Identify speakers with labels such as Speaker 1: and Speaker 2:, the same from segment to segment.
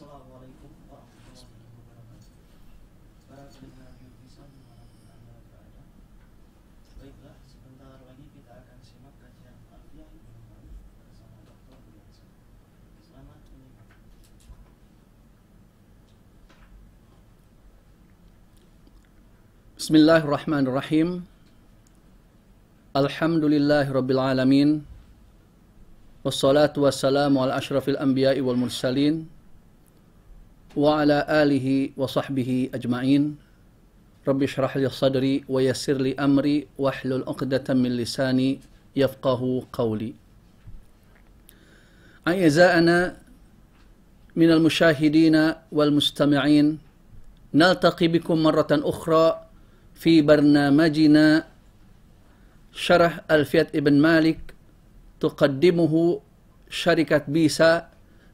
Speaker 1: Assalamualaikum warahmatullahi wabarakatuh. Para pendengar Yudhisa di mana pun Anda berada. Baiklah, sebentar lagi kita akan simak kajian Alfiah Ibn Malik bersama Dr. Budiansa. Selamat menyimak.
Speaker 2: Bismillahirrahmanirrahim. Alhamdulillahirrabbilalamin Wassalatu wassalamu ala ashrafil anbiya'i wal mursalin وعلى آله وصحبه أجمعين. رب اشرح لي صدري ويسر لي أمري واحلل عقدة من لساني يفقه قولي. أعزائنا من المشاهدين والمستمعين نلتقي بكم مرة أخرى في برنامجنا شرح ألفية ابن مالك تقدمه شركة بيسا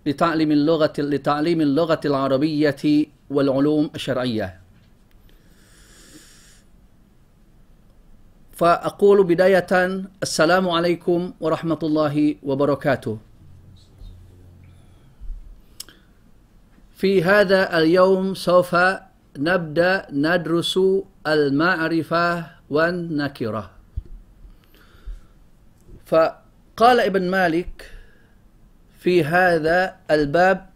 Speaker 2: لتعليم اللغة لتعليم اللغة العربية والعلوم الشرعية. فأقول بداية السلام عليكم ورحمة الله وبركاته. في هذا اليوم سوف نبدأ ندرس المعرفة والنكرة فقال ابن مالك في هذا الباب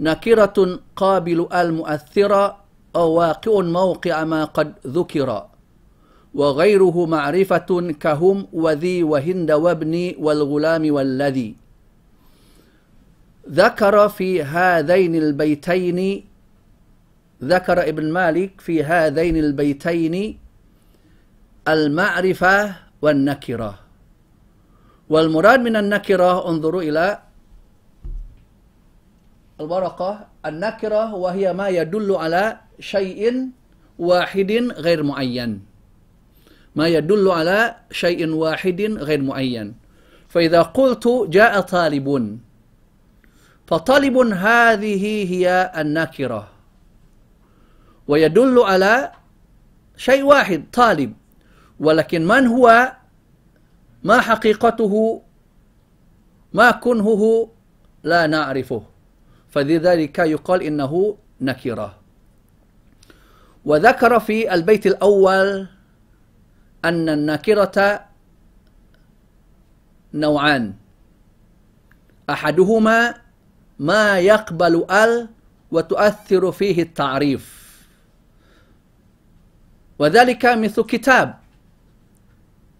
Speaker 2: نكرة قابل المؤثرة أو واقع موقع ما قد ذكر وغيره معرفة كهم وذي وهند وابني والغلام والذي. ذكر في هذين البيتين ذكر ابن مالك في هذين البيتين المعرفة والنكرة. والمراد من النكرة انظروا إلى الورقة النكرة وهي ما يدل على شيء واحد غير معين. ما يدل على شيء واحد غير معين. فإذا قلت جاء طالب. فطالب هذه هي النكرة. ويدل على شيء واحد طالب. ولكن من هو؟ ما حقيقته؟ ما كنهه؟ لا نعرفه. فلذلك يقال إنه نكرة. وذكر في البيت الأول أن النكرة نوعان. أحدهما ما يقبل ال وتؤثر فيه التعريف. وذلك مثل كتاب.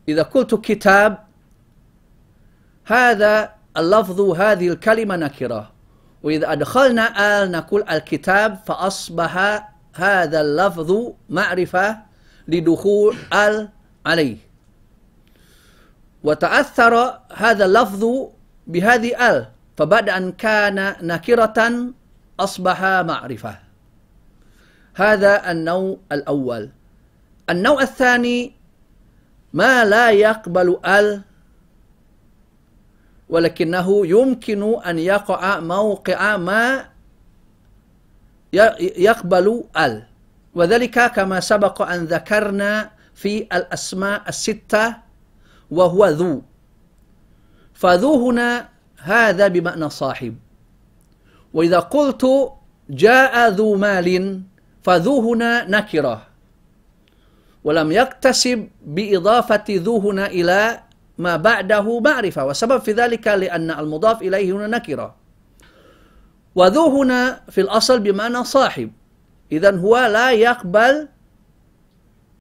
Speaker 2: إذا قلت كتاب هذا اللفظ هذه الكلمة نكرة. وإذا أدخلنا آل نقول الكتاب فأصبح هذا اللفظ معرفة لدخول آل عليه. وتأثر هذا اللفظ بهذه آل فبعد أن كان نكرة أصبح معرفة. هذا النوع الأول. النوع الثاني ما لا يقبل آل ولكنه يمكن أن يقع موقع ما يقبل ال. وذلك كما سبق أن ذكرنا في الأسماء الستة وهو ذو. فذو هنا هذا بمعنى صاحب. وإذا قلت جاء ذو مال فذو هنا نكرة. ولم يكتسب بإضافة ذو هنا إلى ما بعده معرفة وسبب في ذلك لأن المضاف إليه هنا نكرة. وذو هنا في الأصل بمعنى صاحب. إذا هو لا يقبل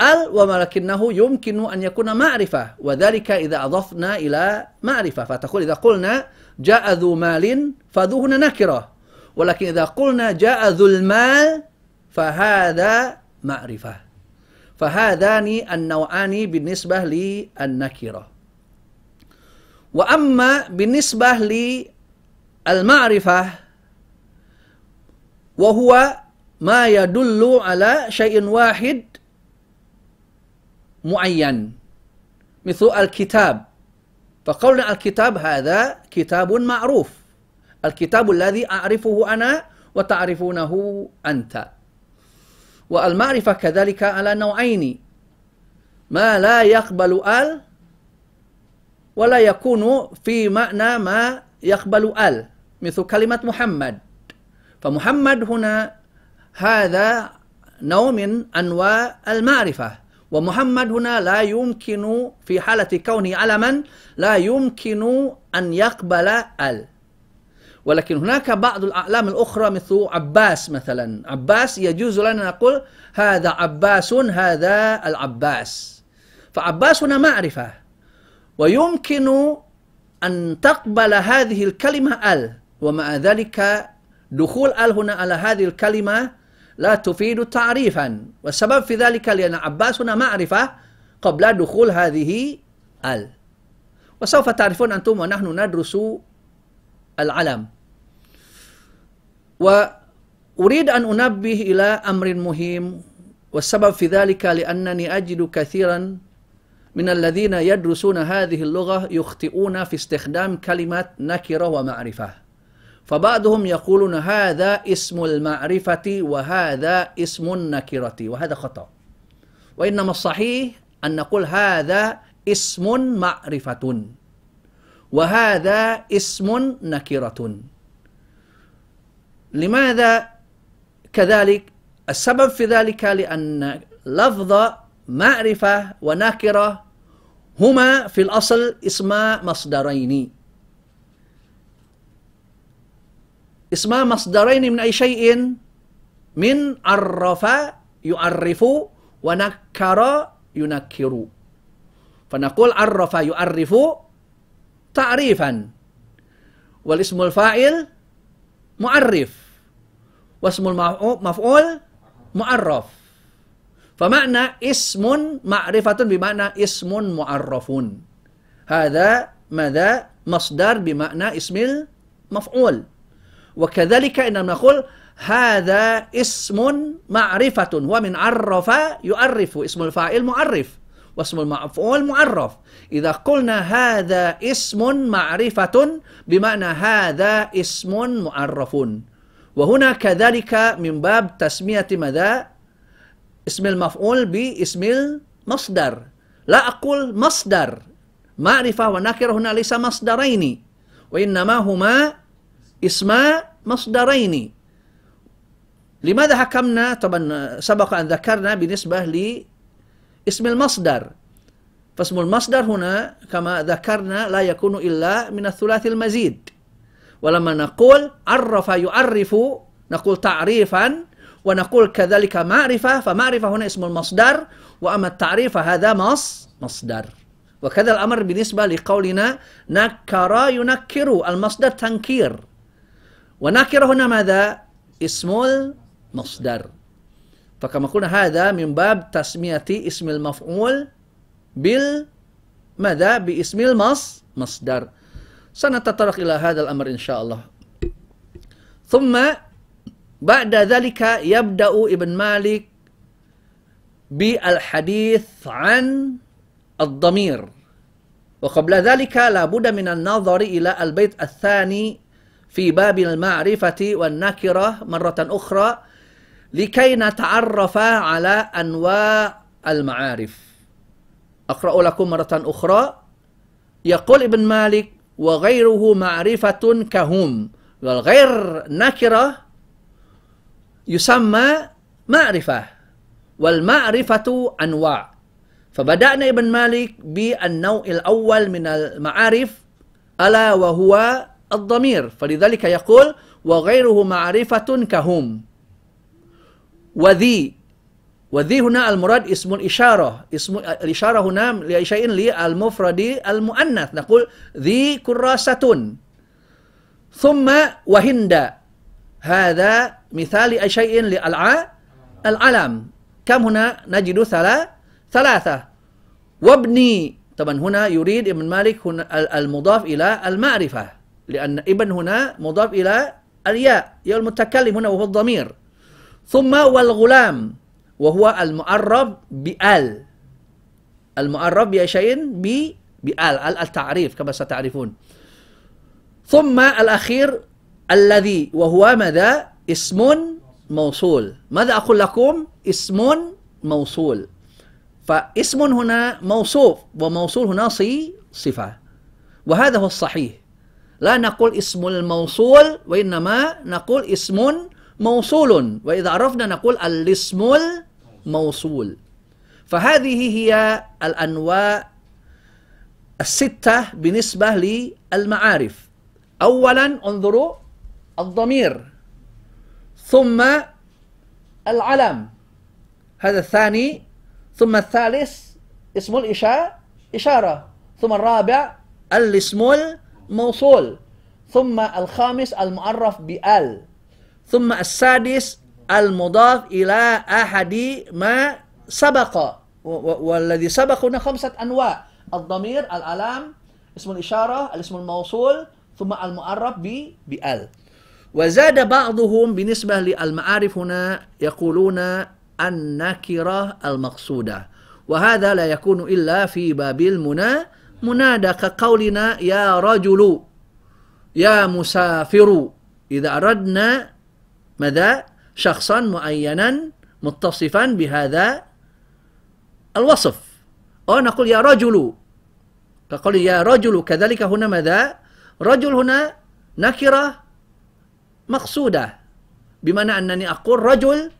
Speaker 2: ال ولكنه يمكن أن يكون معرفة. وذلك إذا أضفنا إلى معرفة. فتقول إذا قلنا جاء ذو مال فذو هنا نكرة. ولكن إذا قلنا جاء ذو المال فهذا معرفة. فهذان النوعان بالنسبة للنكرة. وأما بالنسبة للمعرفة وهو ما يدل على شيء واحد معين مثل الكتاب. فقولنا الكتاب هذا كتاب معروف. الكتاب الذي أعرفه أنا وتعرفونه أنت. والمعرفة كذلك على نوعين. ما لا يقبل آل ولا يكون في معنى ما يقبل ال مثل كلمة محمد. فمحمد هنا هذا نوع من أنواع المعرفة. ومحمد هنا لا يمكن في حالة كونه علما لا يمكن أن يقبل ال. ولكن هناك بعض الأعلام الأخرى مثل عباس مثلا. عباس يجوز لنا نقول هذا عباس هذا العباس. فعباس هنا معرفة. ويمكن أن تقبل هذه الكلمة ال ومع ذلك دخول ال هنا على هذه الكلمة لا تفيد تعريفا. والسبب في ذلك لأن عباس هنا معرفة قبل دخول هذه ال. وسوف تعرفون أنتم ونحن ندرس العلم. وأريد أن أنبه إلى أمر مهم والسبب في ذلك لأنني أجد كثيرا من الذين يدرسون هذه اللغة يخطئون في استخدام كلمة نكرة ومعرفة. فبعضهم يقولون هذا اسم المعرفة وهذا اسم النكرة وهذا خطأ. وإنما الصحيح أن نقول هذا اسم معرفة وهذا اسم نكرة. لماذا كذلك؟ السبب في ذلك لأن لفظ معرفة ونكرة هما في الأصل اسما مصدرين. اسما مصدرين من أي شيء؟ من عرف يعرف ونكر ينكر. فنقول عرف يعرف تعريفا. والاسم الفاعل معرف. واسم المفعول معرف. فمعنى اسم معرفة بمعنى اسم معرف هذا ماذا؟ مصدر بمعنى اسم المفعول. وكذلك إنما نقول هذا اسم معرفة ومن عرف يعرف اسم الفاعل معرف واسم المفعول معرف. إذا قلنا هذا اسم معرفة بمعنى هذا اسم معرف وهنا كذلك من باب تسمية ماذا؟ اسم المفعول باسم المصدر. لا أقول مصدر. معرفة ونكرة هنا ليس مصدرين وإنما هما اسما مصدرين. لماذا حكمنا؟ طبعا سبق أن ذكرنا بالنسبة لاسم المصدر. فاسم المصدر هنا كما ذكرنا لا يكون إلا من الثلاث المزيد. ولما نقول عرف يعرف نقول تعريفا ونقول كذلك معرفة فمعرفة هنا اسم المصدر وأما التعريف هذا مص مصدر. وكذا الأمر بالنسبة لقولنا نكر ينكر المصدر تنكير. ونكر هنا ماذا؟ اسم المصدر. فكما قلنا هذا من باب تسمية اسم المفعول بال ماذا؟ باسم المص مصدر. سنتطرق إلى هذا الأمر إن شاء الله. ثم بعد ذلك يبدأ ابن مالك بالحديث عن الضمير. وقبل ذلك لابد من النظر إلى البيت الثاني في باب المعرفة والنكرة مرة أخرى لكي نتعرف على أنواع المعارف. أقرأ لكم مرة أخرى. يقول ابن مالك وغيره معرفة كهم والغير نكرة يسمى معرفة والمعرفة أنواع. فبدأنا ابن مالك بالنوع الأول من المعارف ألا وهو الضمير. فلذلك يقول وغيره معرفة كهم. وذي وذي هنا المراد اسم الإشارة. اسم الإشارة هنا لشيء للمفرد المؤنث. نقول ذي كراسة. ثم وهند. هذا مثال شيء للعلم كم هنا نجد ثلاثة. وابني. طبعا هنا يريد ابن مالك هنا المضاف إلى المعرفة لأن ابن هنا مضاف إلى الياء يا المتكلم هنا وهو الضمير. ثم والغلام وهو المعرب بآل. المعرب بشيء بآل التعريف كما ستعرفون. ثم الأخير الذي وهو ماذا؟ اسم موصول. ماذا أقول لكم؟ اسم موصول. فاسم هنا موصوف وموصول هنا صي صفة. وهذا هو الصحيح. لا نقول اسم الموصول وإنما نقول اسم موصول. وإذا عرفنا نقول الاسم الموصول. فهذه هي الأنواع الستة بالنسبة للمعارف. أولا انظروا الضمير. ثم العلم. هذا الثاني. ثم الثالث اسم الإشارة إشارة. ثم الرابع الاسم الموصول. ثم الخامس المعرف بآل. ثم السادس المضاف إلى أحد ما سبق. والذي سبق هنا خمسة أنواع. الضمير العلام اسم الإشارة الاسم الموصول ثم المعرف بآل. وزاد بعضهم بالنسبة للمعارف هنا يقولون النكرة المقصودة وهذا لا يكون إلا في باب المنى منادى كقولنا يا رجل يا مسافر إذا أردنا ماذا؟ شخصا معينا متصفا بهذا الوصف. أو نقول يا رجل كقول يا رجل كذلك هنا ماذا؟ رجل هنا نكرة مقصودة بمعنى أنني أقول رجل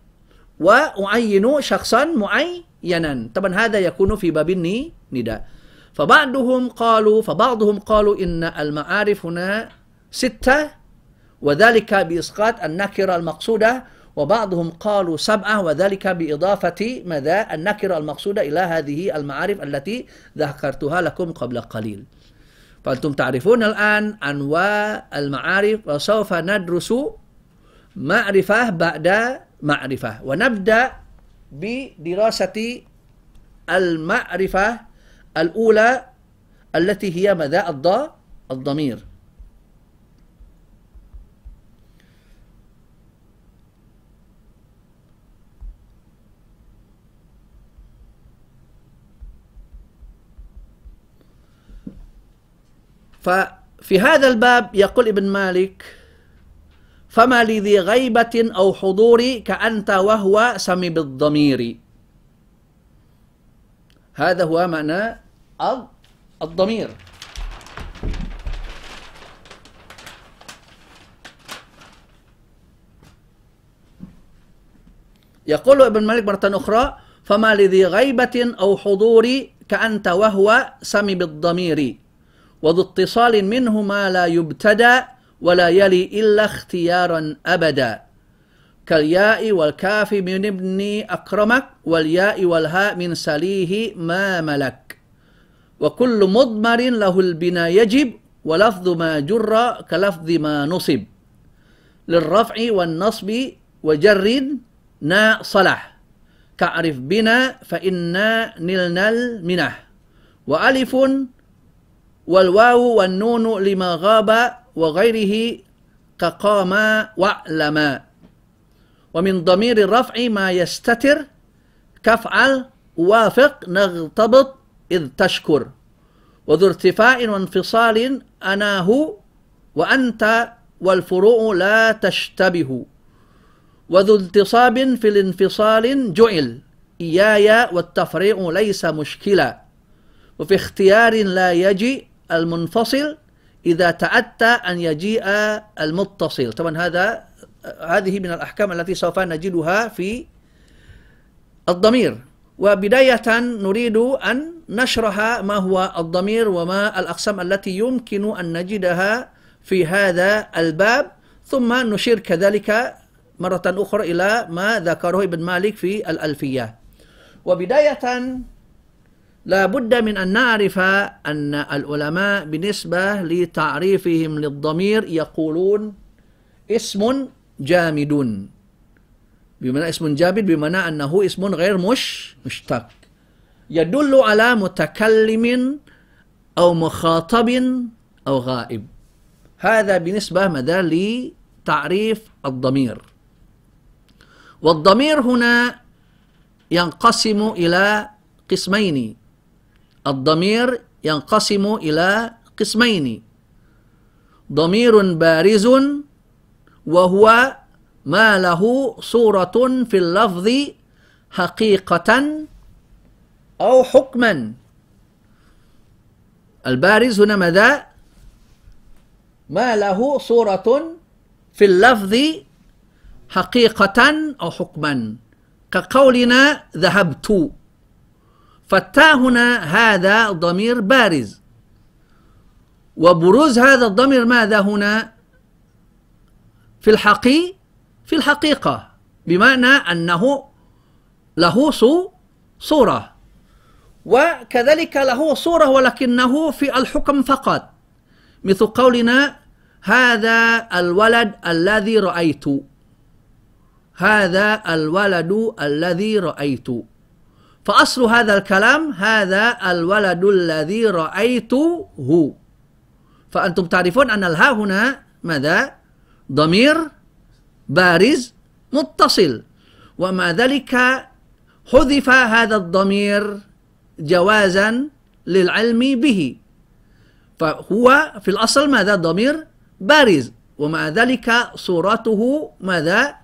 Speaker 2: وأعين شخصا معينا. طبعا هذا يكون في باب النداء. فبعضهم قالوا فبعضهم قالوا إن المعارف هنا ستة وذلك بإسقاط النكرة المقصودة. وبعضهم قالوا سبعة وذلك بإضافة ماذا؟ النكرة المقصودة إلى هذه المعارف التي ذكرتها لكم قبل قليل. فأنتم تعرفون الآن أنواع المعارف وسوف ندرس معرفة بعد معرفة. ونبدأ بدراسة المعرفة الأولى التي هي ماذا؟ الضمير. ففي هذا الباب يقول ابن مالك فما لذي غيبة أو حضور كأنت وهو سمي بالضمير. هذا هو معنى الضمير. يقول ابن مالك مرة أخرى فما لذي غيبة أو حضور كأنت وهو سمي بالضمير. وذو اتصال منه ما لا يبتدى ولا يلي إلا اختيارا أبدا. كالياء والكاف من ابن أكرمك والياء والهاء من سليه ما ملك. وكل مضمر له البنا يجب ولفظ ما جر كلفظ ما نصب. للرفع والنصب وجر نا صلح. كعرف بنا فإنا نلنا المنح وألف والواو والنون لما غاب وغيره كقام وعلما ومن ضمير الرفع ما يستتر كفعل وافق نغتبط إذ تشكر. وذو ارتفاع وانفصال أناه وأنت والفروع لا تشتبه. وذو انتصاب في الانفصال جعل إياي والتفريع ليس مشكلا. وفي اختيار لا يجي المنفصل إذا تأتى أن يجيء المتصل. طبعا هذا هذه من الأحكام التي سوف نجدها في الضمير. وبداية نريد أن نشرح ما هو الضمير وما الأقسام التي يمكن أن نجدها في هذا الباب. ثم نشير كذلك مرة أخرى إلى ما ذكره ابن مالك في الألفية. وبداية لا بد من أن نعرف أن العلماء بالنسبة لتعريفهم للضمير يقولون اسم جامد بمعنى اسم جامد بمعنى أنه اسم غير مش مشتق. يدل على متكلم أو مخاطب أو غائب. هذا بالنسبة مدى لتعريف الضمير. والضمير هنا ينقسم إلى قسمين. الضمير ينقسم إلى قسمين. ضمير بارز وهو ما له صورة في اللفظ حقيقة أو حكما. البارز هنا ماذا؟ ما له صورة في اللفظ حقيقة أو حكما. كقولنا ذهبت. فالتاء هنا هذا ضمير بارز. وبروز هذا الضمير ماذا هنا؟ في الحقي في الحقيقة بمعنى أنه له صورة. وكذلك له صورة ولكنه في الحكم فقط. مثل قولنا هذا الولد الذي رأيت. هذا الولد الذي رأيت. فأصل هذا الكلام هذا الولد الذي رأيته. فأنتم تعرفون أن الها هنا ماذا؟ ضمير بارز متصل. ومع ذلك؟ حذف هذا الضمير جوازا للعلم به. فهو في الأصل ماذا؟ ضمير بارز. ومع ذلك؟ صورته ماذا؟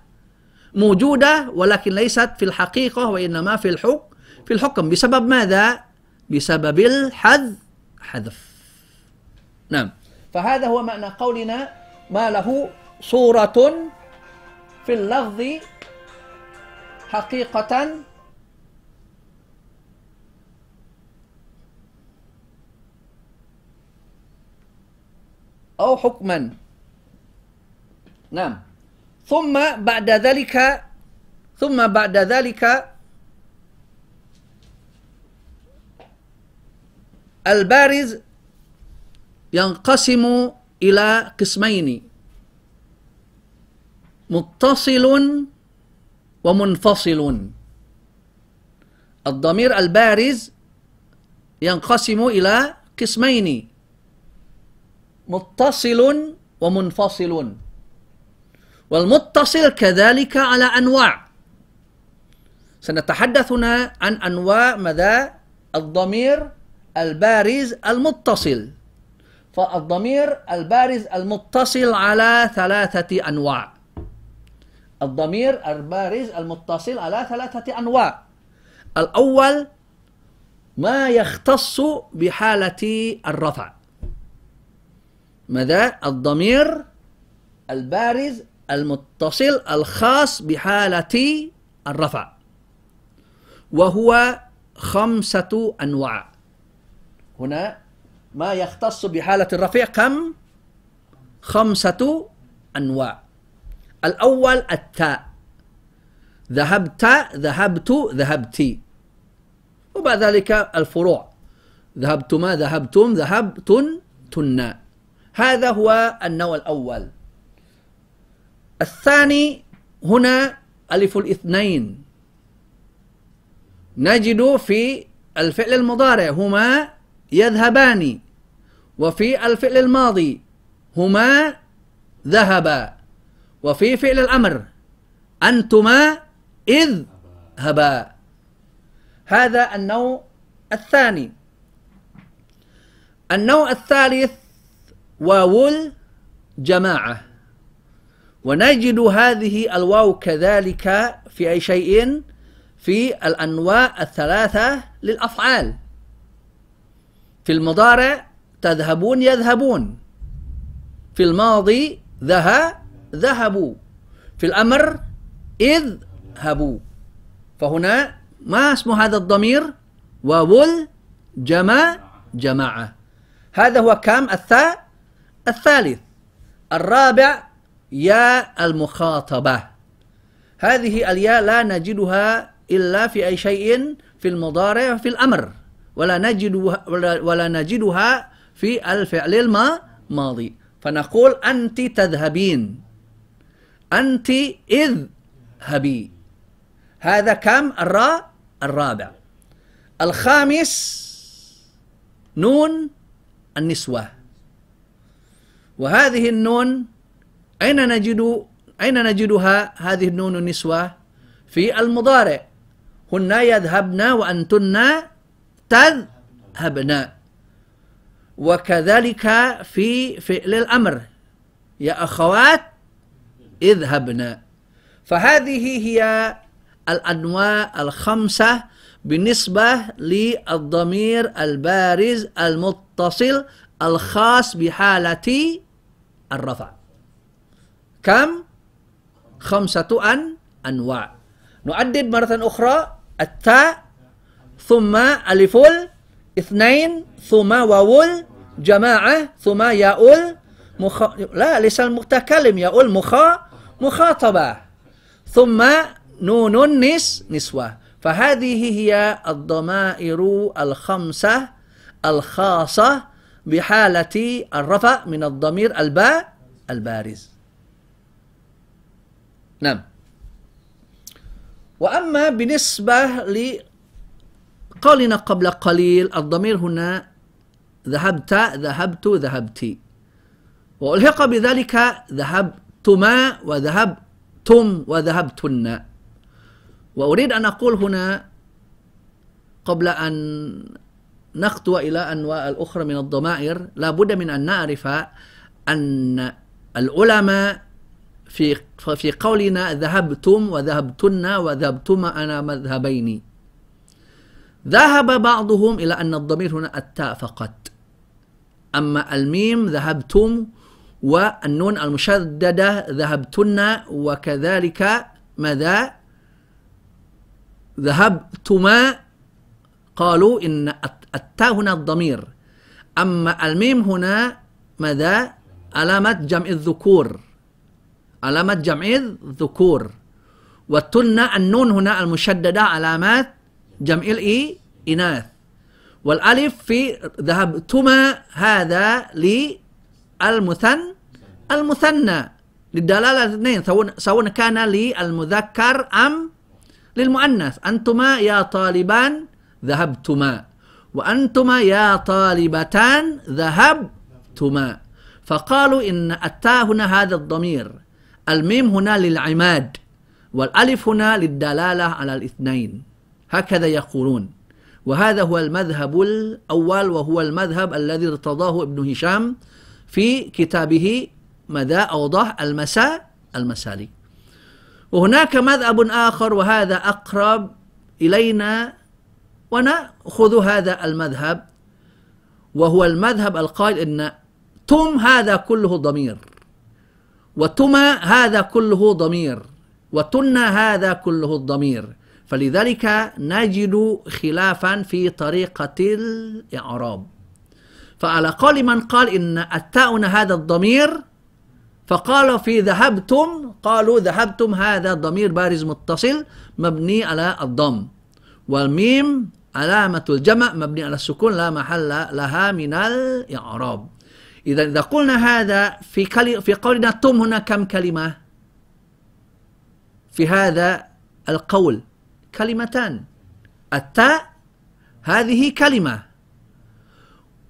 Speaker 2: موجودة ولكن ليست في الحقيقة وإنما في الحكم. في الحكم. بسبب ماذا؟ بسبب الحذف. حذف. نعم. فهذا هو معنى قولنا ما له صورة في اللفظ حقيقة. أو حكما. نعم. ثم بعد ذلك ثم بعد ذلك البارز ينقسم إلى قسمين متصل ومنفصل. الضمير البارز ينقسم إلى قسمين متصل ومنفصل. والمتصل كذلك على أنواع. سنتحدث هنا عن أنواع ماذا الضمير البارز المتصل. فالضمير البارز المتصل على ثلاثة أنواع. الضمير البارز المتصل على ثلاثة أنواع. الأول ما يختص بحالة الرفع. ماذا؟ الضمير البارز المتصل الخاص بحالة الرفع. وهو خمسة أنواع. هنا ما يختص بحالة الرفع كم؟ خمسة أنواع. الأول التاء. ذهبت ذهبت ذهبتي وبعد ذلك الفروع. ذهبتما ذهبتم ذهبتن تن. هذا هو النوع الأول. الثاني هنا ألف الاثنين. نجد في الفعل المضارع هما يذهبان وفي الفعل الماضي هما ذهبا وفي فعل الأمر أنتما إذ هبا. هذا النوع الثاني. النوع الثالث واو الجماعة. ونجد هذه الواو كذلك في أي شيء؟ في الأنواع الثلاثة للأفعال. في المضارع تذهبون يذهبون. في الماضي ذهب ذهبوا. في الأمر إذ هبوا. فهنا ما اسم هذا الضمير؟ واول جمع جماعة. هذا هو كم الثاء الثالث. الرابع يا المخاطبة. هذه الياء لا نجدها إلا في أي شيء في المضارع في الأمر. ولا نجدها ولا, ولا نجدها في الفعل الماضي. فنقول أنت تذهبين. أنت إذ هبي. هذا كم؟ الراء الرابع. الخامس نون النسوة. وهذه النون أين نجد أين نجدها هذه النون النسوة؟ في المضارع. هن يذهبن وأنتن تذهبن. وكذلك في فعل الأمر. يا أخوات اذهبن. فهذه هي الأنواع الخمسة بالنسبة للضمير البارز المتصل الخاص بحالة الرفع. كم؟ خمسة أن أنواع. نعدد مرة أخرى التاء ثم ألف اثنين ثم واو جماعة ثم ياء مخ... لا ليس المتكلم ياء المخا مخاطبة. ثم نون النس نسوة. فهذه هي الضمائر الخمسة الخاصة بحالة الرفع من الضمير الباء البارز. نعم. وأما بالنسبة لقولنا قبل قليل الضمير هنا ذهبت ذهبت ذهبتي وألحق بذلك ذهبتما وذهبتم وذهبتن. وأريد أن أقول هنا قبل أن نخطو إلى أنواع الأخرى من الضمائر لا بد من أن نعرف أن العلماء في في قولنا ذهبتم وذهبتن وذهبتما أنا مذهبين. ذهب بعضهم إلى أن الضمير هنا التاء فقط. أما الميم ذهبتم والنون المشددة ذهبتن وكذلك ماذا؟ ذهبتما قالوا إن التاء هنا الضمير. أما الميم هنا ماذا؟ علامة جمع الذكور. علامة جمع الذكور. والتن النون هنا المشددة علامات جمع الإناث والألف في ذهبتما هذا للمثن المثنى. للدلالة الاثنين سواء كان للمذكر أم للمؤنث. أنتما يا طالبان ذهبتما وأنتما يا طالبتان ذهبتما فقالوا إن التاء هنا هذا الضمير. الميم هنا للعماد. والألف هنا للدلالة على الاثنين. هكذا يقولون. وهذا هو المذهب الأول وهو المذهب الذي ارتضاه ابن هشام في كتابه ماذا؟ أوضح المساء المسالي. وهناك مذهب آخر وهذا أقرب إلينا ونأخذ هذا المذهب. وهو المذهب القائل أن تم هذا كله ضمير. وتما هذا كله ضمير. وتنا هذا كله الضمير فلذلك نجد خلافا في طريقة الإعراب. فعلى قول من قال إن التاء هذا الضمير فقالوا في ذهبتم قالوا ذهبتم هذا ضمير بارز متصل مبني على الضم والميم علامة الجمع مبني على السكون لا محل لها من الإعراب. إذا إذا قلنا هذا في كلي في قولنا توم هنا كم كلمة؟ في هذا القول. كلمتان التاء هذه كلمة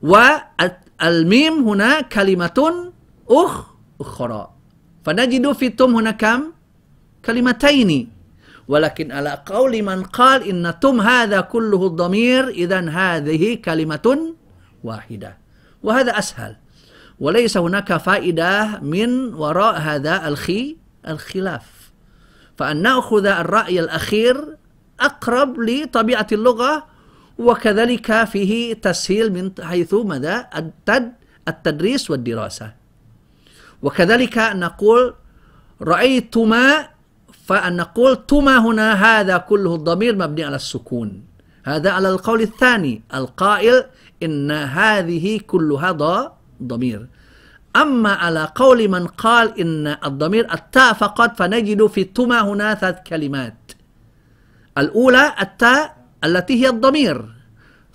Speaker 2: والميم هنا كلمة أخ أخرى فنجد في توم هنا كم؟ كلمتين ولكن على قول من قال إن توم هذا كله الضمير إذا هذه كلمة واحدة وهذا أسهل وليس هناك فائدة من وراء هذا الخي الخلاف فأن نأخذ الرأي الأخير أقرب لطبيعة اللغة وكذلك فيه تسهيل من حيث مدى التد التدريس والدراسة. وكذلك نقول رأيتما فأن نقول تما هنا هذا كله الضمير مبني على السكون. هذا على القول الثاني القائل إن هذه كلها ضمير. أما على قول من قال إن الضمير التاء فقط فنجد في التما هنا ثلاث كلمات. الأولى التاء التي هي الضمير.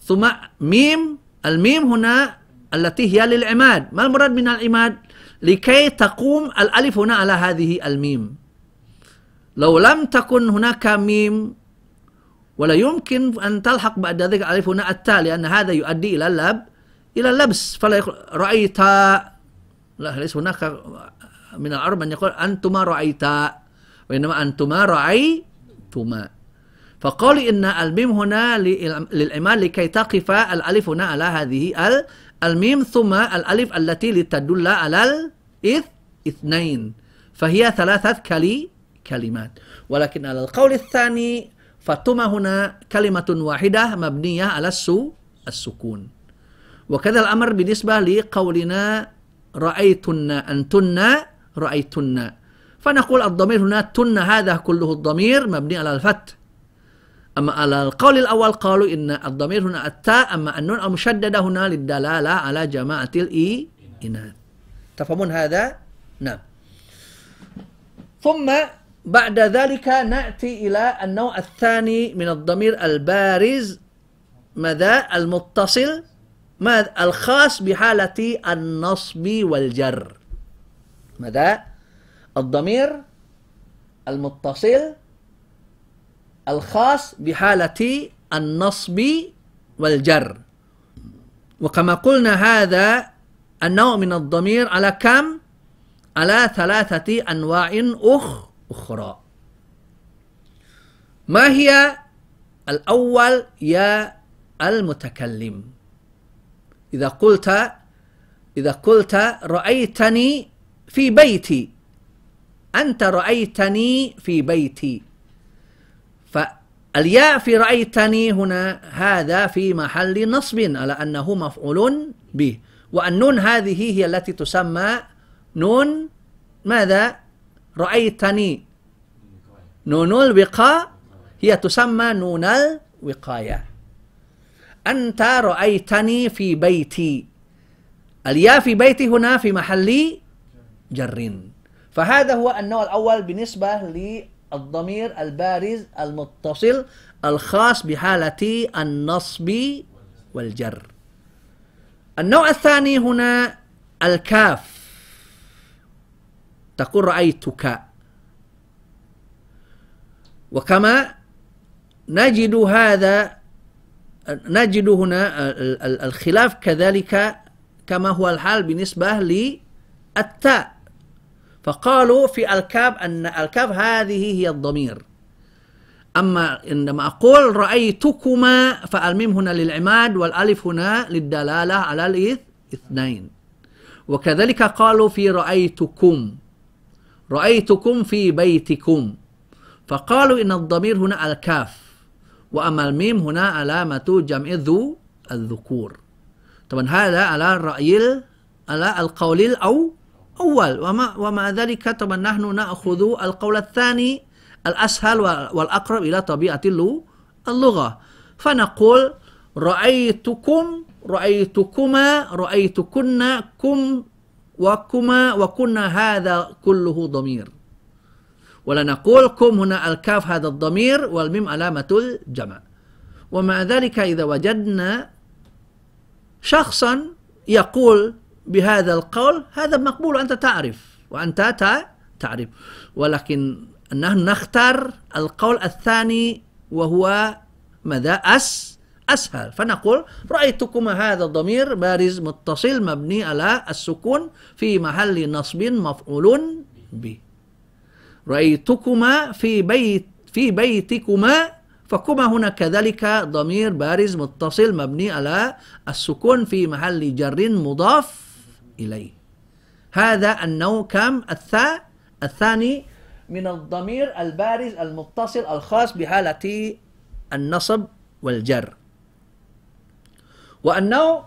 Speaker 2: ثم ميم الميم هنا التي هي للعماد. ما المراد من العماد؟ لكي تقوم الألف هنا على هذه الميم. لو لم تكن هناك ميم ولا يمكن أن تلحق بعد ذلك الألف هنا التاء لأن هذا يؤدي إلى اللب إلى اللبس فلا يقول رأيت. لا ليس هناك من العرب أن يقول أنتما رأيتا وإنما أنتما رأيتما. فقال إن الميم هنا للعمال لكي تقف الألف هنا على هذه الميم ثم الألف التي لتدل على الاثنين فهي ثلاثة كلي كلمات. ولكن على القول الثاني فتما هنا كلمة واحدة مبنية على السو السكون. وكذا الأمر بالنسبة لقولنا رأيتن أنتن رأيتن. فنقول الضمير هنا تن هذا كله الضمير مبني على الفتح. أما على القول الأول قالوا إن الضمير هنا التاء أما النون المشددة هنا للدلالة على جماعة الإي إناث تفهمون هذا؟ نعم ثم بعد ذلك نأتي إلى النوع الثاني من الضمير البارز ماذا؟ المتصل ماذا؟ الخاص بحالة النصب والجر ماذا؟ الضمير المتصل الخاص بحالة النصب والجر. وكما قلنا هذا النوع من الضمير على كم؟ على ثلاثة أنواع أخ أخرى. ما هي الأول يا المتكلم؟ إذا قلت إذا قلت رأيتني في بيتي. أنت رأيتني في بيتي. فالياء في رأيتني هنا هذا في محل نصب على أنه مفعول به. والنون هذه هي التي تسمى نون ماذا؟ رأيتني. نون الوقاء هي تسمى نون الوقاية. أنت رأيتني في بيتي. الياء في بيتي هنا في محل جر. فهذا هو النوع الأول بالنسبة الضمير البارز المتصل الخاص بحالة النصب والجر. النوع الثاني هنا الكاف. تقول رأيتك. وكما نجد هذا نجد هنا الخلاف كذلك كما هو الحال بالنسبة للتاء. فقالوا في الكاف أن الكاف هذه هي الضمير. أما عندما أقول رأيتكما فألميم هنا للعماد والألف هنا للدلالة على الاثنين وكذلك قالوا في رأيتكم. رأيتكم في بيتكم. فقالوا إن الضمير هنا الكاف. وأما الميم هنا علامة جمع ذو الذكور. طبعا هذا على الرأي على القول الأو أول وما ومع ذلك طبعا نحن نأخذ القول الثاني الأسهل والأقرب إلى طبيعة اللغة. فنقول رأيتكم رأيتكما رأيتكن كم وكما وكنا هذا كله ضمير. ولا نقول كم هنا الكاف هذا الضمير والميم علامة الجمع. ومع ذلك إذا وجدنا شخصا يقول بهذا القول هذا مقبول أنت تعرف وأنت تعرف. ولكن نحن نختار القول الثاني وهو ماذا؟ أس أسهل. فنقول رأيتكما هذا الضمير بارز متصل مبني على السكون في محل نصب مفعول به. رأيتكما في بيت في بيتكما فكما هنا كذلك ضمير بارز متصل مبني على السكون في محل جر مضاف إليه هذا النوع كم؟ الثاء الثاني من الضمير البارز المتصل الخاص بحالة النصب والجر. والنوع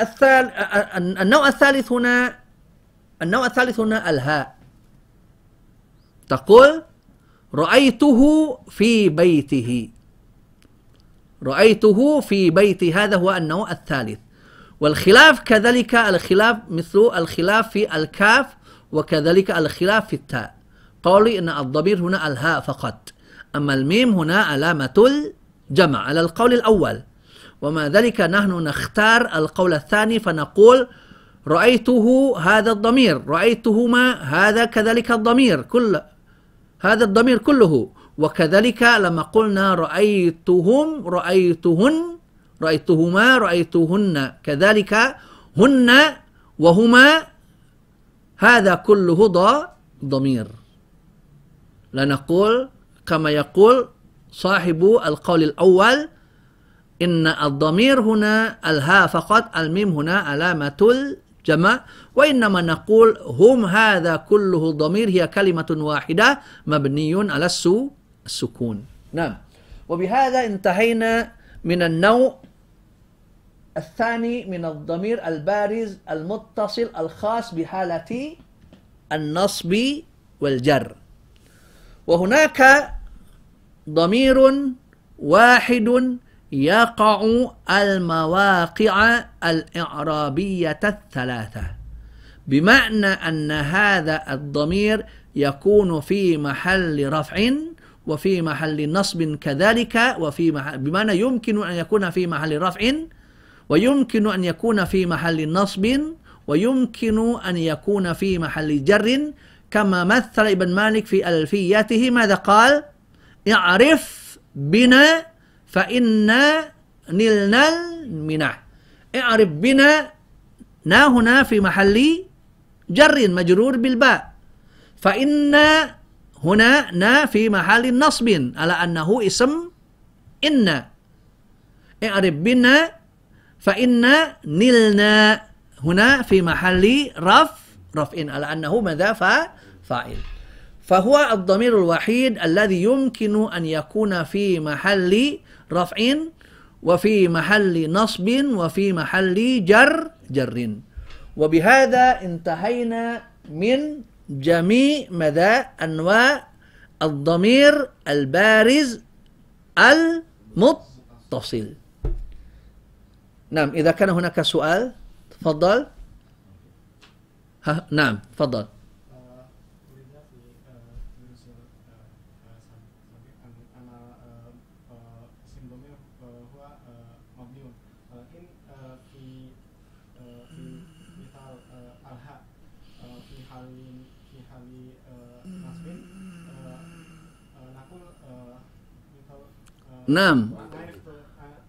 Speaker 2: الثالث النوع الثالث هنا النوع الثالث هنا الهاء. تقول رأيته في بيته. رأيته في بيتي هذا هو النوع الثالث. والخلاف كذلك الخلاف مثل الخلاف في الكاف وكذلك الخلاف في التاء. قولي أن الضمير هنا الهاء فقط. أما الميم هنا علامة الجمع على القول الأول. وما ذلك نحن نختار القول الثاني فنقول رأيته هذا الضمير رأيتهما هذا كذلك الضمير كل هذا الضمير كله. وكذلك لما قلنا رأيتهم رأيتهن رأيتهما رأيتهن. كذلك هن وهما هذا كله ضمير. لا نقول كما يقول صاحب القول الأول إن الضمير هنا الها فقط الميم هنا علامة الجمع. وإنما نقول هم هذا كله ضمير هي كلمة واحدة مبني على السكون. نعم. وبهذا انتهينا من النوع الثاني من الضمير البارز المتصل الخاص بحالة النصب والجر. وهناك ضمير واحد يقع المواقع الإعرابية الثلاثة بمعنى أن هذا الضمير يكون في محل رفع وفي محل نصب كذلك وفي محل بمعنى يمكن أن يكون في محل رفع ويمكن أن يكون في محل نصب ويمكن أن يكون في محل جر كما مثل ابن مالك في ألفيته ماذا قال؟ اعرف بنا فإنا نلنا المنح اعرف بنا نا هنا في محل جر مجرور بالباء. فإن هنا نا في محل نصب على أنه اسم إن. اعرف بنا فإن نلنا هنا في محل رف رفع على أنه ماذا؟ فاعل. فهو الضمير الوحيد الذي يمكن أن يكون في محل رفع وفي محل نصب وفي محل جر جر وبهذا انتهينا من جميع مدى أنواع الضمير البارز المتصل. نعم إذا كان هناك سؤال تفضل ها نعم تفضل نعم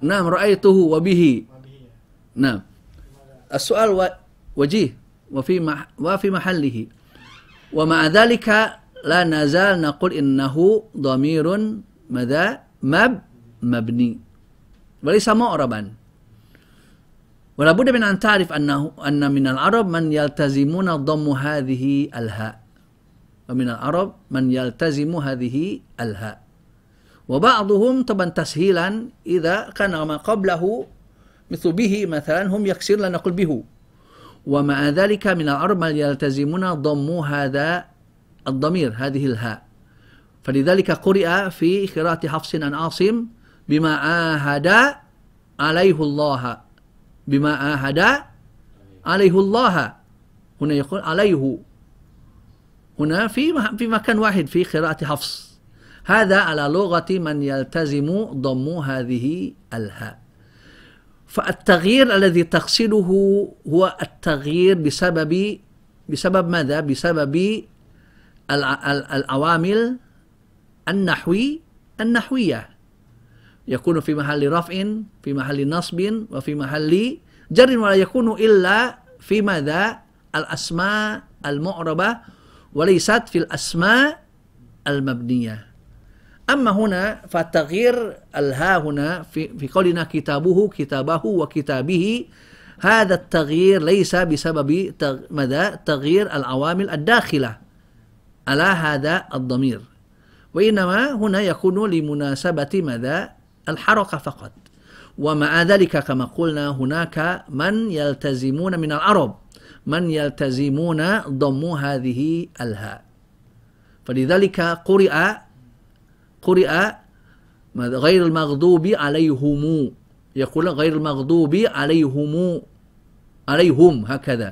Speaker 2: نعم رأيته وبه نعم. السؤال وجيه وفي وفي محله. ومع ذلك لا نزال نقول إنه ضمير ماذا مب مبني. وليس معربا ولا بد من أن تعرف أنه أن من العرب من يلتزمون ضم هذه الهاء. ومن العرب من يلتزم هذه الهاء. وبعضهم طبعا تسهيلا إذا كان ما قبله مثل به مثلا هم يكسر لنقول به. ومع ذلك من العرب من يلتزمون ضم هذا الضمير هذه الهاء. فلذلك قرئ في قراءة حفص عن عاصم بما عاهد عليه الله. بما عاهد عليه الله. هنا يقول عليه. هنا في في مكان واحد في قراءة حفص. هذا على لغة من يلتزم ضم هذه الهاء. فالتغيير الذي تقصده هو التغيير بسبب بسبب ماذا؟ بسبب العوامل النحوي النحوية يكون في محل رفع في محل نصب وفي محل جر ولا يكون إلا في ماذا؟ الأسماء المعربة وليست في الأسماء المبنية أما هنا فتغيير الها هنا في, في قولنا كتابه كتابه وكتابه هذا التغيير ليس بسبب مدى تغيير العوامل الداخلة. على هذا الضمير. وإنما هنا يكون لمناسبة مدى الحركة فقط. ومع ذلك كما قلنا هناك من يلتزمون من العرب. من يلتزمون ضم هذه الهاء. فلذلك قرئ قرئ غير المغضوب عليهم. يقول غير المغضوب عليهم. عليهم هكذا.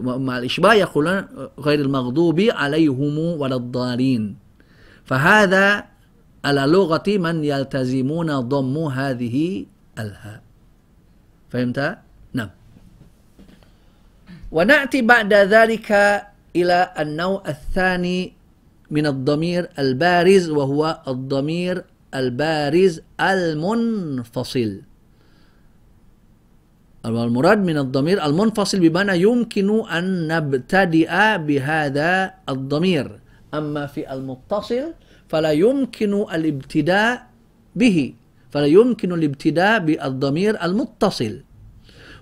Speaker 2: مع الإشباه يقول غير المغضوب عليهم ولا الضالين. فهذا على لغة من يلتزمون ضم هذه الهاء. فهمت؟ نعم. ونأتي بعد ذلك إلى النوع الثاني من الضمير البارز وهو الضمير البارز المنفصل. المراد من الضمير المنفصل بمعنى يمكن أن نبتدئ بهذا الضمير. أما في المتصل فلا يمكن الابتداء به فلا يمكن الابتداء بالضمير المتصل.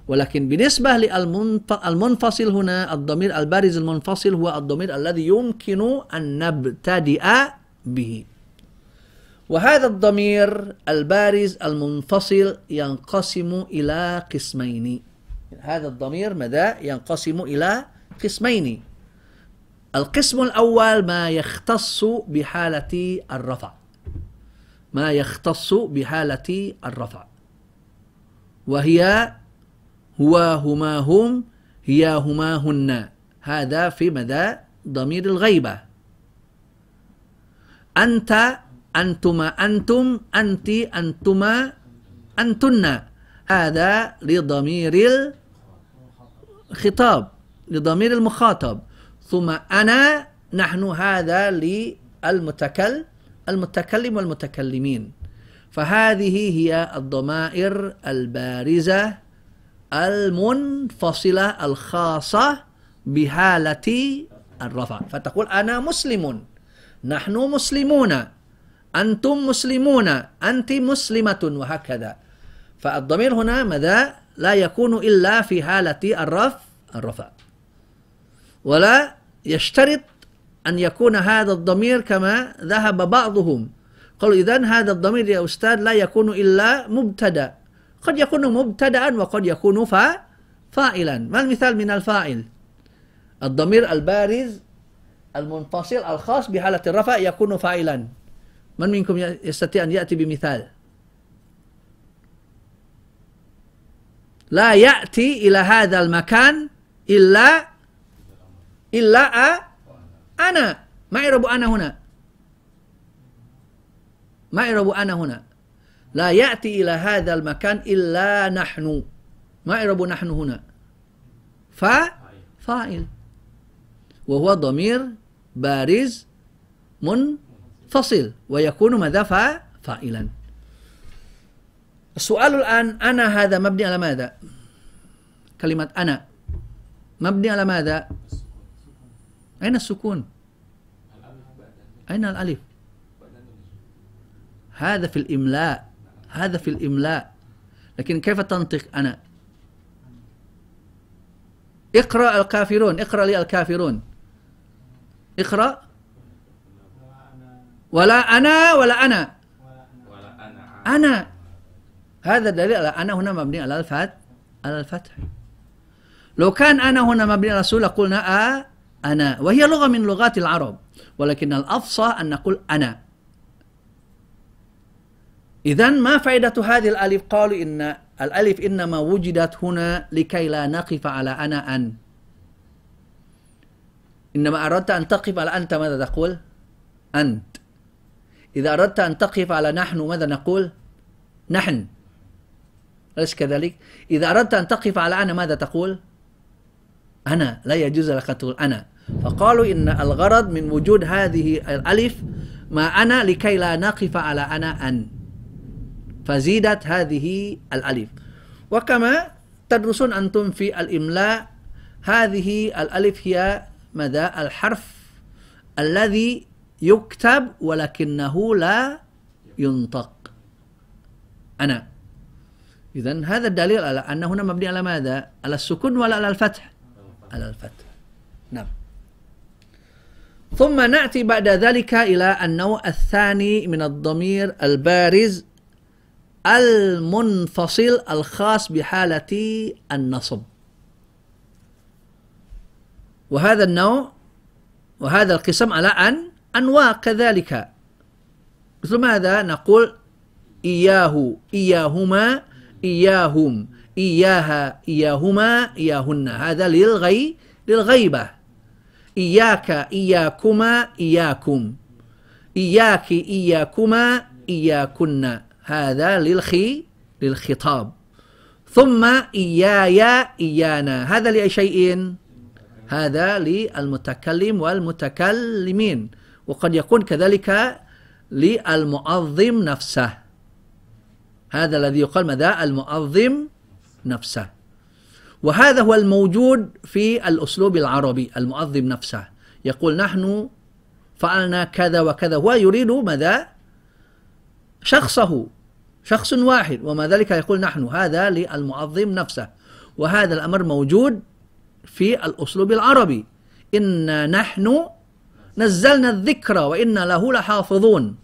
Speaker 2: ولكن بالنسبة للمنفصل هنا الضمير البارز المنفصل هو الضمير الذي يمكن أن نبتدئ به. وهذا الضمير البارز المنفصل ينقسم إلى قسمين. هذا الضمير ماذا؟ ينقسم إلى قسمين. القسم الأول ما يختص بحالة الرفع. ما يختص بحالة الرفع. وهي هو هما هم هي هما هن. هذا في مدى ضمير الغيبة. أنت أنتما أنتم أنت أنتما أنتن. هذا لضمير الخطاب لضمير المخاطب. ثم أنا نحن هذا للمتكلم المتكلم والمتكلمين. فهذه هي الضمائر البارزة المنفصلة الخاصة بحالة الرفع. فتقول أنا مسلم. نحن مسلمون. أنتم مسلمون. أنت مسلمة. وهكذا. فالضمير هنا ماذا؟ لا يكون إلا في حالة الرفع الرفع. ولا يشترط أن يكون هذا الضمير كما ذهب بعضهم. قالوا إذن هذا الضمير يا أستاذ لا يكون إلا مبتدأ. قد يكون مبتدأ وقد يكون فا فاعلا ما المثال من الفاعل؟ الضمير البارز المنفصل الخاص بحالة الرفع يكون فاعلا من منكم يستطيع أن يأتي بمثال؟ لا يأتي إلى هذا المكان إلا إلا أنا. ما يرب أنا هنا. ما يرب أنا هنا. لا يأتي إلى هذا المكان إلا نحن. ما يرب نحن هنا؟ فاعل. وهو ضمير بارز منفصل ويكون ماذا؟ فاعلا. السؤال الآن أنا هذا مبني على ماذا؟ كلمة أنا. مبني على ماذا؟ أين السكون؟ أين الألف؟ هذا في الإملاء. هذا في الإملاء. لكن كيف تنطق أنا؟ اقرأ الكافرون اقرأ لي الكافرون. اقرأ. ولا أنا ولا أنا. أنا. هذا دليل على أنا هنا مبني على الفتح على الفتح. لو كان أنا هنا مبني على السهولة قلنا أ أنا. وهي لغة من لغات العرب. ولكن الأفصح أن نقول أنا. إذا ما فائدة هذه الألف؟ قالوا إن الألف إنما وجدت هنا لكي لا نقف على أنا أن. إنما أردت أن تقف على أنت ماذا تقول؟ أنت. إذا أردت أن تقف على نحن ماذا نقول؟ نحن. أليس كذلك؟ إذا أردت أن تقف على أنا ماذا تقول؟ أنا. لا يجوز لك تقول أنا. فقالوا إن الغرض من وجود هذه الألف ما أنا لكي لا نقف على أنا أن. فزيدت هذه الألف. وكما تدرسون أنتم في الإملاء هذه الألف هي ماذا؟ الحرف الذي يكتب ولكنه لا ينطق. أنا. إذا هذا الدليل على أن هنا مبني على ماذا؟ على السكون ولا على الفتح؟ على الفتح. نعم. ثم نأتي بعد ذلك إلى النوع الثاني من الضمير البارز المنفصل الخاص بحالة النصب. وهذا النوع وهذا القسم على أن أنواع كذلك. مثل ماذا نقول؟ إياه إياهما إياهم إياها إياهما إياهن. هذا للغي للغيبة. إياك إياكما إياكم. إياك إياكما إياكن. هذا للخي للخطاب. ثم إياي إيانا. هذا لأي شيء؟ هذا للمتكلم والمتكلمين. وقد يكون كذلك للمعظم نفسه. هذا الذي يقال ماذا؟ المعظم نفسه. وهذا هو الموجود في الأسلوب العربي المعظم نفسه. يقول نحن فعلنا كذا وكذا. هو يريد ماذا؟ شخصه شخص واحد وما ذلك يقول نحن. هذا للمعظم نفسه. وهذا الأمر موجود في الأسلوب العربي. إن نحن نزلنا الذكر وإن له لحافظون.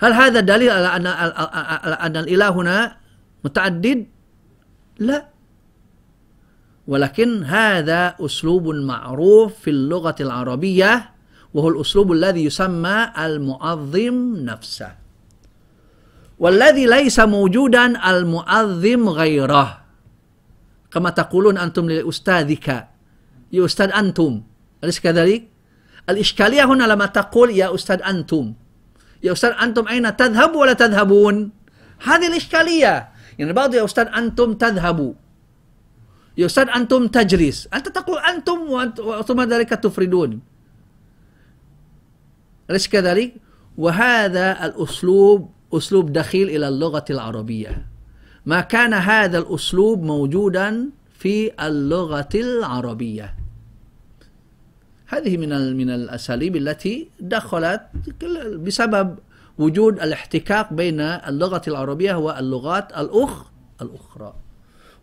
Speaker 2: هل هذا دليل على أن, أن الإله هنا متعدد؟ لا. ولكن هذا أسلوب معروف في اللغة العربية وهو الأسلوب الذي يسمى المعظم نفسه. والذي ليس موجودا المعظم غيره. كما تقولون أنتم لأستاذك. يا أستاذ أنتم. أليس كذلك؟ الإشكالية هنا لما تقول يا أستاذ أنتم. يا أستاذ أنتم أين تذهب ولا تذهبون؟ هذه الإشكالية. يعني بعض يا أستاذ أنتم تذهبوا يا أستاذ أنتم تجلس. أنت تقول أنتم وثم ذلك تفردون. أليس كذلك؟ وهذا الأسلوب أسلوب دخيل إلى اللغة العربية. ما كان هذا الأسلوب موجودا في اللغة العربية. هذه من من الأساليب التي دخلت بسبب وجود الاحتكاك بين اللغة العربية واللغات الأخ الأخرى.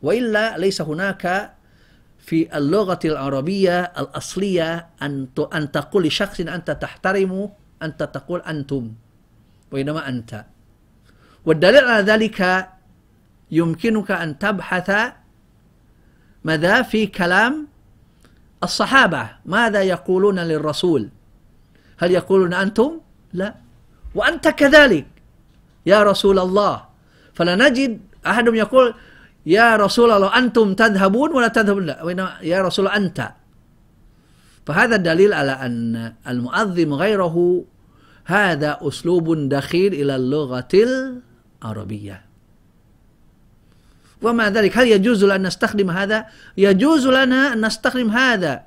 Speaker 2: وإلا ليس هناك في اللغة العربية الأصلية أن أن تقول لشخص أنت تحترمه أنت تقول أنتم وإنما أنت. والدليل على ذلك يمكنك أن تبحث ماذا في كلام الصحابة. ماذا يقولون للرسول؟ هل يقولون أنتم؟ لا. وأنت كذلك. يا رسول الله. فلا نجد أحدهم يقول يا رسول الله أنتم تذهبون ولا تذهبون؟ لا. يا رسول أنت. فهذا الدليل على أن المؤذم غيره. هذا أسلوب دخيل إلى اللغة العربية ومع ذلك هل يجوز لنا أن نستخدم هذا؟ يجوز لنا أن نستخدم هذا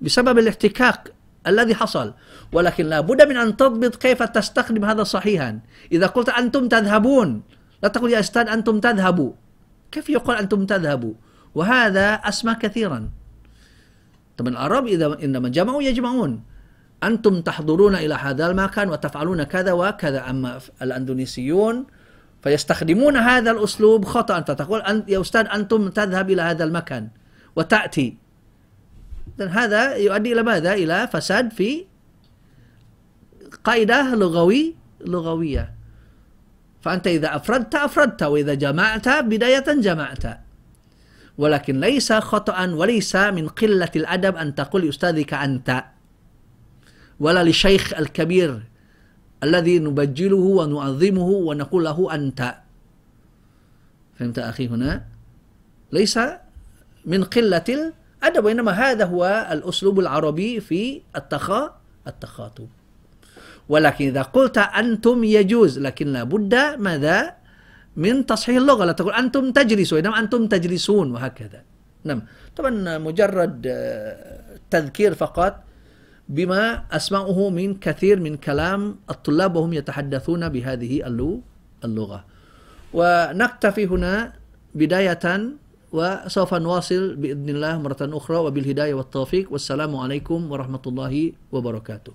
Speaker 2: بسبب الاحتكاك الذي حصل. ولكن لا بد من أن تضبط كيف تستخدم هذا صحيحا. إذا قلت أنتم تذهبون لا تقول يا أستاذ أنتم تذهبوا. كيف يقول أنتم تذهبوا؟ وهذا أسمى كثيرا. طبعا العرب إذا إنما جمعوا يجمعون. أنتم تحضرون إلى هذا المكان وتفعلون كذا وكذا. أما الأندونيسيون فيستخدمون هذا الأسلوب خطأ. فتقول يا أستاذ أنتم تذهب إلى هذا المكان وتأتي. هذا يؤدي إلى ماذا؟ إلى فساد في قاعدة لغوي لغوية. فأنت إذا أفردت أفردت وإذا جمعت بداية جمعت. ولكن ليس خطأ وليس من قلة الأدب أن تقول أستاذك أنت. ولا للشيخ الكبير الذي نبجله ونعظمه ونقول له أنت. فهمت أخي هنا؟ ليس من قلة الأدب وإنما هذا هو الأسلوب العربي في التخا التخاطب. ولكن إذا قلت أنتم يجوز لكن لابد ماذا؟ من تصحيح اللغة. لا تقول أنتم تجلسوا إنما أنتم تجلسون وهكذا. نعم. طبعا مجرد تذكير فقط بما أسمعه من كثير من كلام الطلاب وهم يتحدثون بهذه اللغة. ونكتفي هنا بداية وسوف نواصل بإذن الله مرة أخرى وبالهداية والتوفيق. والسلام عليكم ورحمة الله وبركاته.